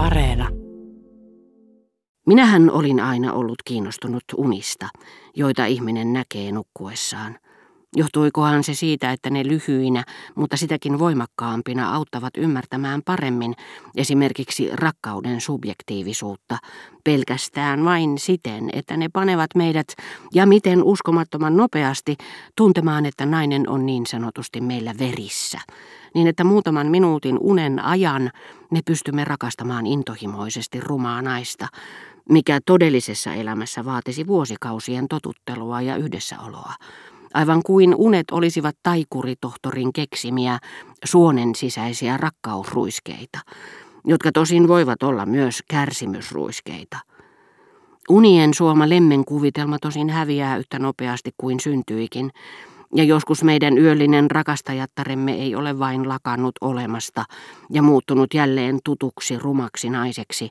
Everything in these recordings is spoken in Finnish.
Areena. Minähän olin aina ollut kiinnostunut unista, joita ihminen näkee nukkuessaan. Johtuikohan se siitä, että ne lyhyinä, mutta sitäkin voimakkaampina auttavat ymmärtämään paremmin esimerkiksi rakkauden subjektiivisuutta, pelkästään vain siten, että ne panevat meidät ja miten uskomattoman nopeasti tuntemaan, että nainen on niin sanotusti meillä verissä, niin että muutaman minuutin unen ajan me pystymme rakastamaan intohimoisesti rumaa naista, mikä todellisessa elämässä vaatisi vuosikausien totuttelua ja yhdessäoloa aivan kuin unet olisivat taikuritohtorin keksimiä suonen sisäisiä rakkausruiskeita, jotka tosin voivat olla myös kärsimysruiskeita. Unien suoma lemmenkuvitelma tosin häviää yhtä nopeasti kuin syntyikin, ja joskus meidän yöllinen rakastajattaremme ei ole vain lakannut olemasta ja muuttunut jälleen tutuksi rumaksi naiseksi,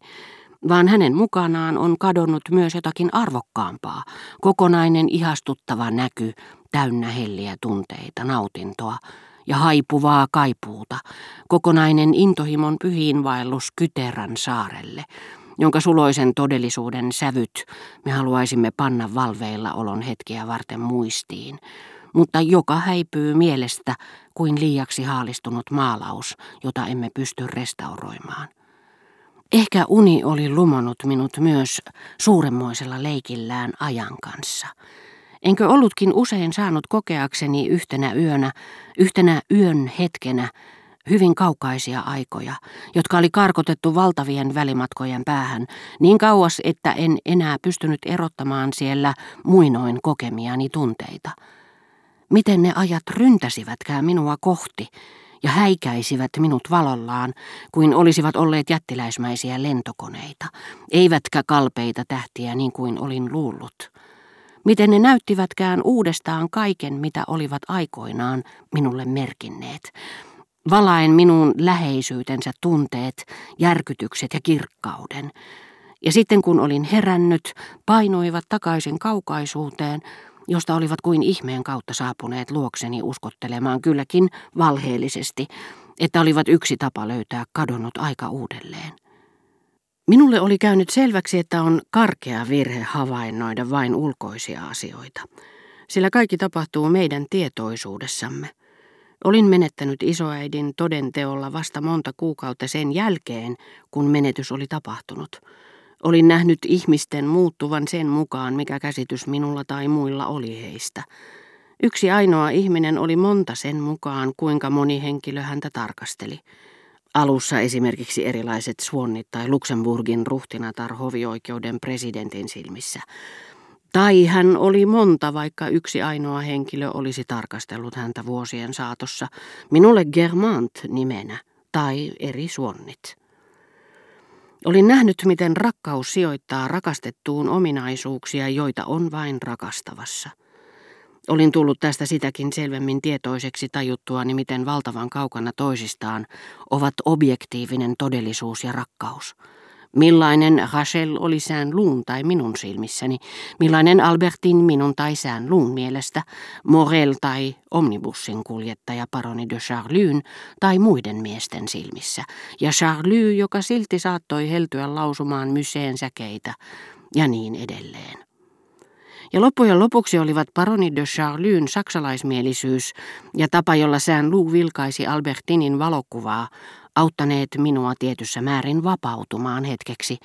vaan hänen mukanaan on kadonnut myös jotakin arvokkaampaa, kokonainen ihastuttava näky, täynnä helliä tunteita, nautintoa ja haipuvaa kaipuuta, kokonainen intohimon pyhiinvaellus Kyterän saarelle, jonka suloisen todellisuuden sävyt me haluaisimme panna valveilla olon hetkiä varten muistiin, mutta joka häipyy mielestä kuin liiaksi haalistunut maalaus, jota emme pysty restauroimaan. Ehkä uni oli lumonut minut myös suuremmoisella leikillään ajan kanssa. Enkö ollutkin usein saanut kokeakseni yhtenä yönä, yhtenä yön hetkenä, hyvin kaukaisia aikoja, jotka oli karkotettu valtavien välimatkojen päähän, niin kauas, että en enää pystynyt erottamaan siellä muinoin kokemiani tunteita. Miten ne ajat ryntäsivätkään minua kohti, ja häikäisivät minut valollaan, kuin olisivat olleet jättiläismäisiä lentokoneita, eivätkä kalpeita tähtiä niin kuin olin luullut. Miten ne näyttivätkään uudestaan kaiken, mitä olivat aikoinaan minulle merkinneet. Valaen minun läheisyytensä tunteet, järkytykset ja kirkkauden. Ja sitten kun olin herännyt, painoivat takaisin kaukaisuuteen, josta olivat kuin ihmeen kautta saapuneet luokseni uskottelemaan kylläkin valheellisesti, että olivat yksi tapa löytää kadonnut aika uudelleen. Minulle oli käynyt selväksi, että on karkea virhe havainnoida vain ulkoisia asioita, sillä kaikki tapahtuu meidän tietoisuudessamme. Olin menettänyt isoäidin todenteolla vasta monta kuukautta sen jälkeen, kun menetys oli tapahtunut – Olin nähnyt ihmisten muuttuvan sen mukaan, mikä käsitys minulla tai muilla oli heistä. Yksi ainoa ihminen oli monta sen mukaan, kuinka moni henkilö häntä tarkasteli. Alussa esimerkiksi erilaiset suonnit tai Luxemburgin ruhtinatar hovioikeuden presidentin silmissä. Tai hän oli monta, vaikka yksi ainoa henkilö olisi tarkastellut häntä vuosien saatossa, minulle Germant nimenä, tai eri suonnit. Olin nähnyt, miten rakkaus sijoittaa rakastettuun ominaisuuksia, joita on vain rakastavassa. Olin tullut tästä sitäkin selvemmin tietoiseksi tajuttuani, miten valtavan kaukana toisistaan ovat objektiivinen todellisuus ja rakkaus – Millainen Rachel oli sään luun tai minun silmissäni, millainen Albertin minun tai sään luun mielestä, Morel tai omnibussin kuljettaja paroni de Charlyn tai muiden miesten silmissä, ja Charly, joka silti saattoi heltyä lausumaan myseen säkeitä, ja niin edelleen. Ja loppujen lopuksi olivat paroni de Charlyn saksalaismielisyys ja tapa, jolla sään luu vilkaisi Albertinin valokuvaa, auttaneet minua tietyssä määrin vapautumaan hetkeksi,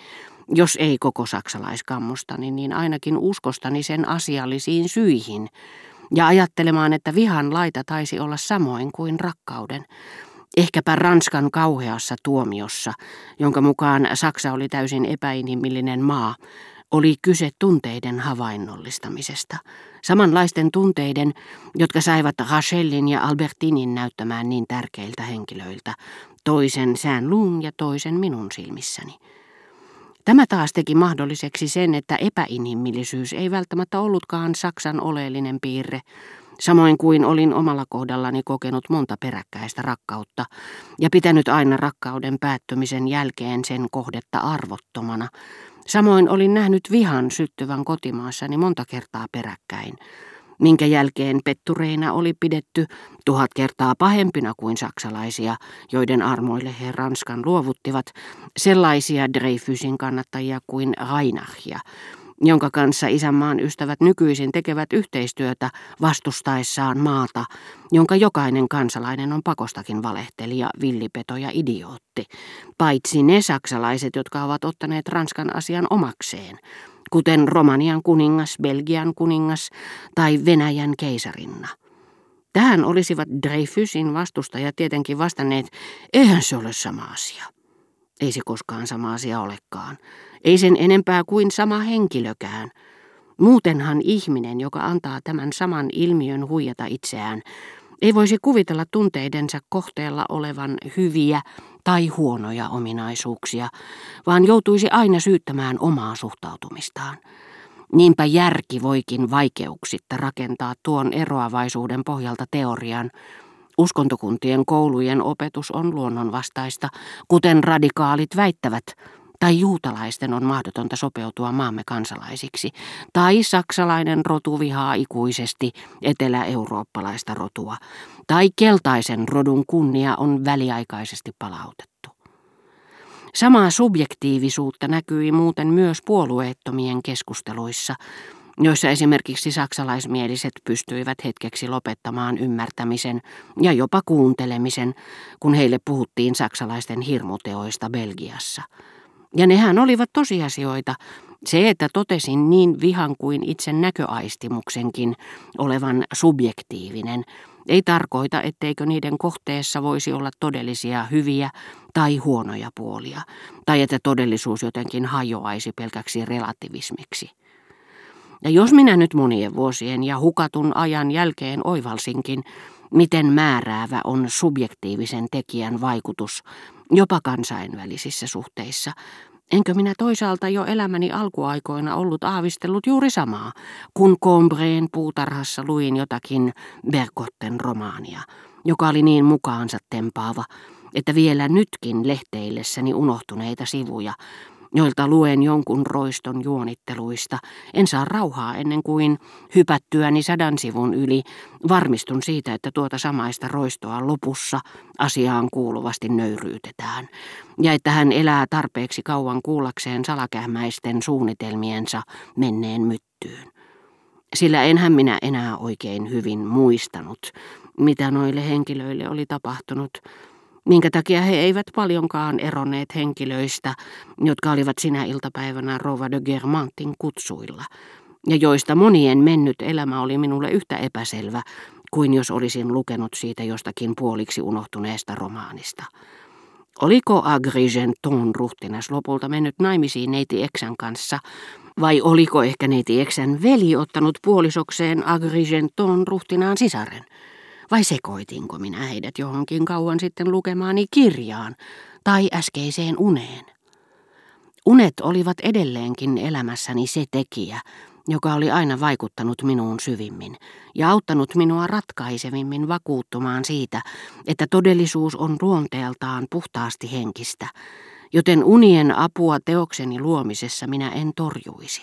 jos ei koko saksalaiskammustani, niin ainakin uskostani sen asiallisiin syihin, ja ajattelemaan, että vihan laita taisi olla samoin kuin rakkauden. Ehkäpä Ranskan kauheassa tuomiossa, jonka mukaan Saksa oli täysin epäinhimillinen maa, oli kyse tunteiden havainnollistamisesta. Samanlaisten tunteiden, jotka saivat Rachelin ja Albertinin näyttämään niin tärkeiltä henkilöiltä, toisen sään luun ja toisen minun silmissäni. Tämä taas teki mahdolliseksi sen, että epäinhimillisyys ei välttämättä ollutkaan Saksan oleellinen piirre, samoin kuin olin omalla kohdallani kokenut monta peräkkäistä rakkautta ja pitänyt aina rakkauden päättymisen jälkeen sen kohdetta arvottomana. Samoin olin nähnyt vihan syttyvän kotimaassani monta kertaa peräkkäin, minkä jälkeen pettureina oli pidetty tuhat kertaa pahempina kuin saksalaisia, joiden armoille he Ranskan luovuttivat, sellaisia Dreyfusin kannattajia kuin Reinachia, jonka kanssa isänmaan ystävät nykyisin tekevät yhteistyötä vastustaessaan maata, jonka jokainen kansalainen on pakostakin valehtelija, villipeto ja idiootti, paitsi ne saksalaiset, jotka ovat ottaneet Ranskan asian omakseen, kuten Romanian kuningas, Belgian kuningas tai Venäjän keisarinna. Tähän olisivat Dreyfusin vastustajat tietenkin vastanneet, eihän se ole sama asia. Ei se koskaan sama asia olekaan. Ei sen enempää kuin sama henkilökään. Muutenhan ihminen, joka antaa tämän saman ilmiön huijata itseään, ei voisi kuvitella tunteidensa kohteella olevan hyviä tai huonoja ominaisuuksia, vaan joutuisi aina syyttämään omaa suhtautumistaan. Niinpä järki voikin vaikeuksitta rakentaa tuon eroavaisuuden pohjalta teorian, Uskontokuntien koulujen opetus on luonnonvastaista, kuten radikaalit väittävät, tai juutalaisten on mahdotonta sopeutua maamme kansalaisiksi, tai saksalainen rotu vihaa ikuisesti etelä-eurooppalaista rotua, tai keltaisen rodun kunnia on väliaikaisesti palautettu. Samaa subjektiivisuutta näkyi muuten myös puolueettomien keskusteluissa, joissa esimerkiksi saksalaismieliset pystyivät hetkeksi lopettamaan ymmärtämisen ja jopa kuuntelemisen, kun heille puhuttiin saksalaisten hirmuteoista Belgiassa. Ja nehän olivat tosiasioita. Se, että totesin niin vihan kuin itse näköaistimuksenkin olevan subjektiivinen, ei tarkoita, etteikö niiden kohteessa voisi olla todellisia hyviä tai huonoja puolia, tai että todellisuus jotenkin hajoaisi pelkäksi relativismiksi. Ja jos minä nyt monien vuosien ja hukatun ajan jälkeen oivalsinkin, miten määräävä on subjektiivisen tekijän vaikutus jopa kansainvälisissä suhteissa, enkö minä toisaalta jo elämäni alkuaikoina ollut aavistellut juuri samaa, kun Combreen puutarhassa luin jotakin Bergotten romaania, joka oli niin mukaansa tempaava, että vielä nytkin lehteillessäni unohtuneita sivuja joilta luen jonkun roiston juonitteluista, en saa rauhaa ennen kuin hypättyäni sadan sivun yli. Varmistun siitä, että tuota samaista roistoa lopussa asiaan kuuluvasti nöyryytetään, ja että hän elää tarpeeksi kauan kuullakseen salakähmäisten suunnitelmiensa menneen myttyyn. Sillä enhän minä enää oikein hyvin muistanut, mitä noille henkilöille oli tapahtunut, minkä takia he eivät paljonkaan eronneet henkilöistä, jotka olivat sinä iltapäivänä Rova de Germantin kutsuilla, ja joista monien mennyt elämä oli minulle yhtä epäselvä kuin jos olisin lukenut siitä jostakin puoliksi unohtuneesta romaanista. Oliko Agrigenton ruhtinas lopulta mennyt naimisiin neiti Eksän kanssa, vai oliko ehkä neiti Eksän veli ottanut puolisokseen Agrigenton ruhtinaan sisaren? Vai sekoitinko minä heidät johonkin kauan sitten lukemaani kirjaan tai äskeiseen uneen? Unet olivat edelleenkin elämässäni se tekijä, joka oli aina vaikuttanut minuun syvimmin ja auttanut minua ratkaisevimmin vakuuttumaan siitä, että todellisuus on luonteeltaan puhtaasti henkistä, joten unien apua teokseni luomisessa minä en torjuisi.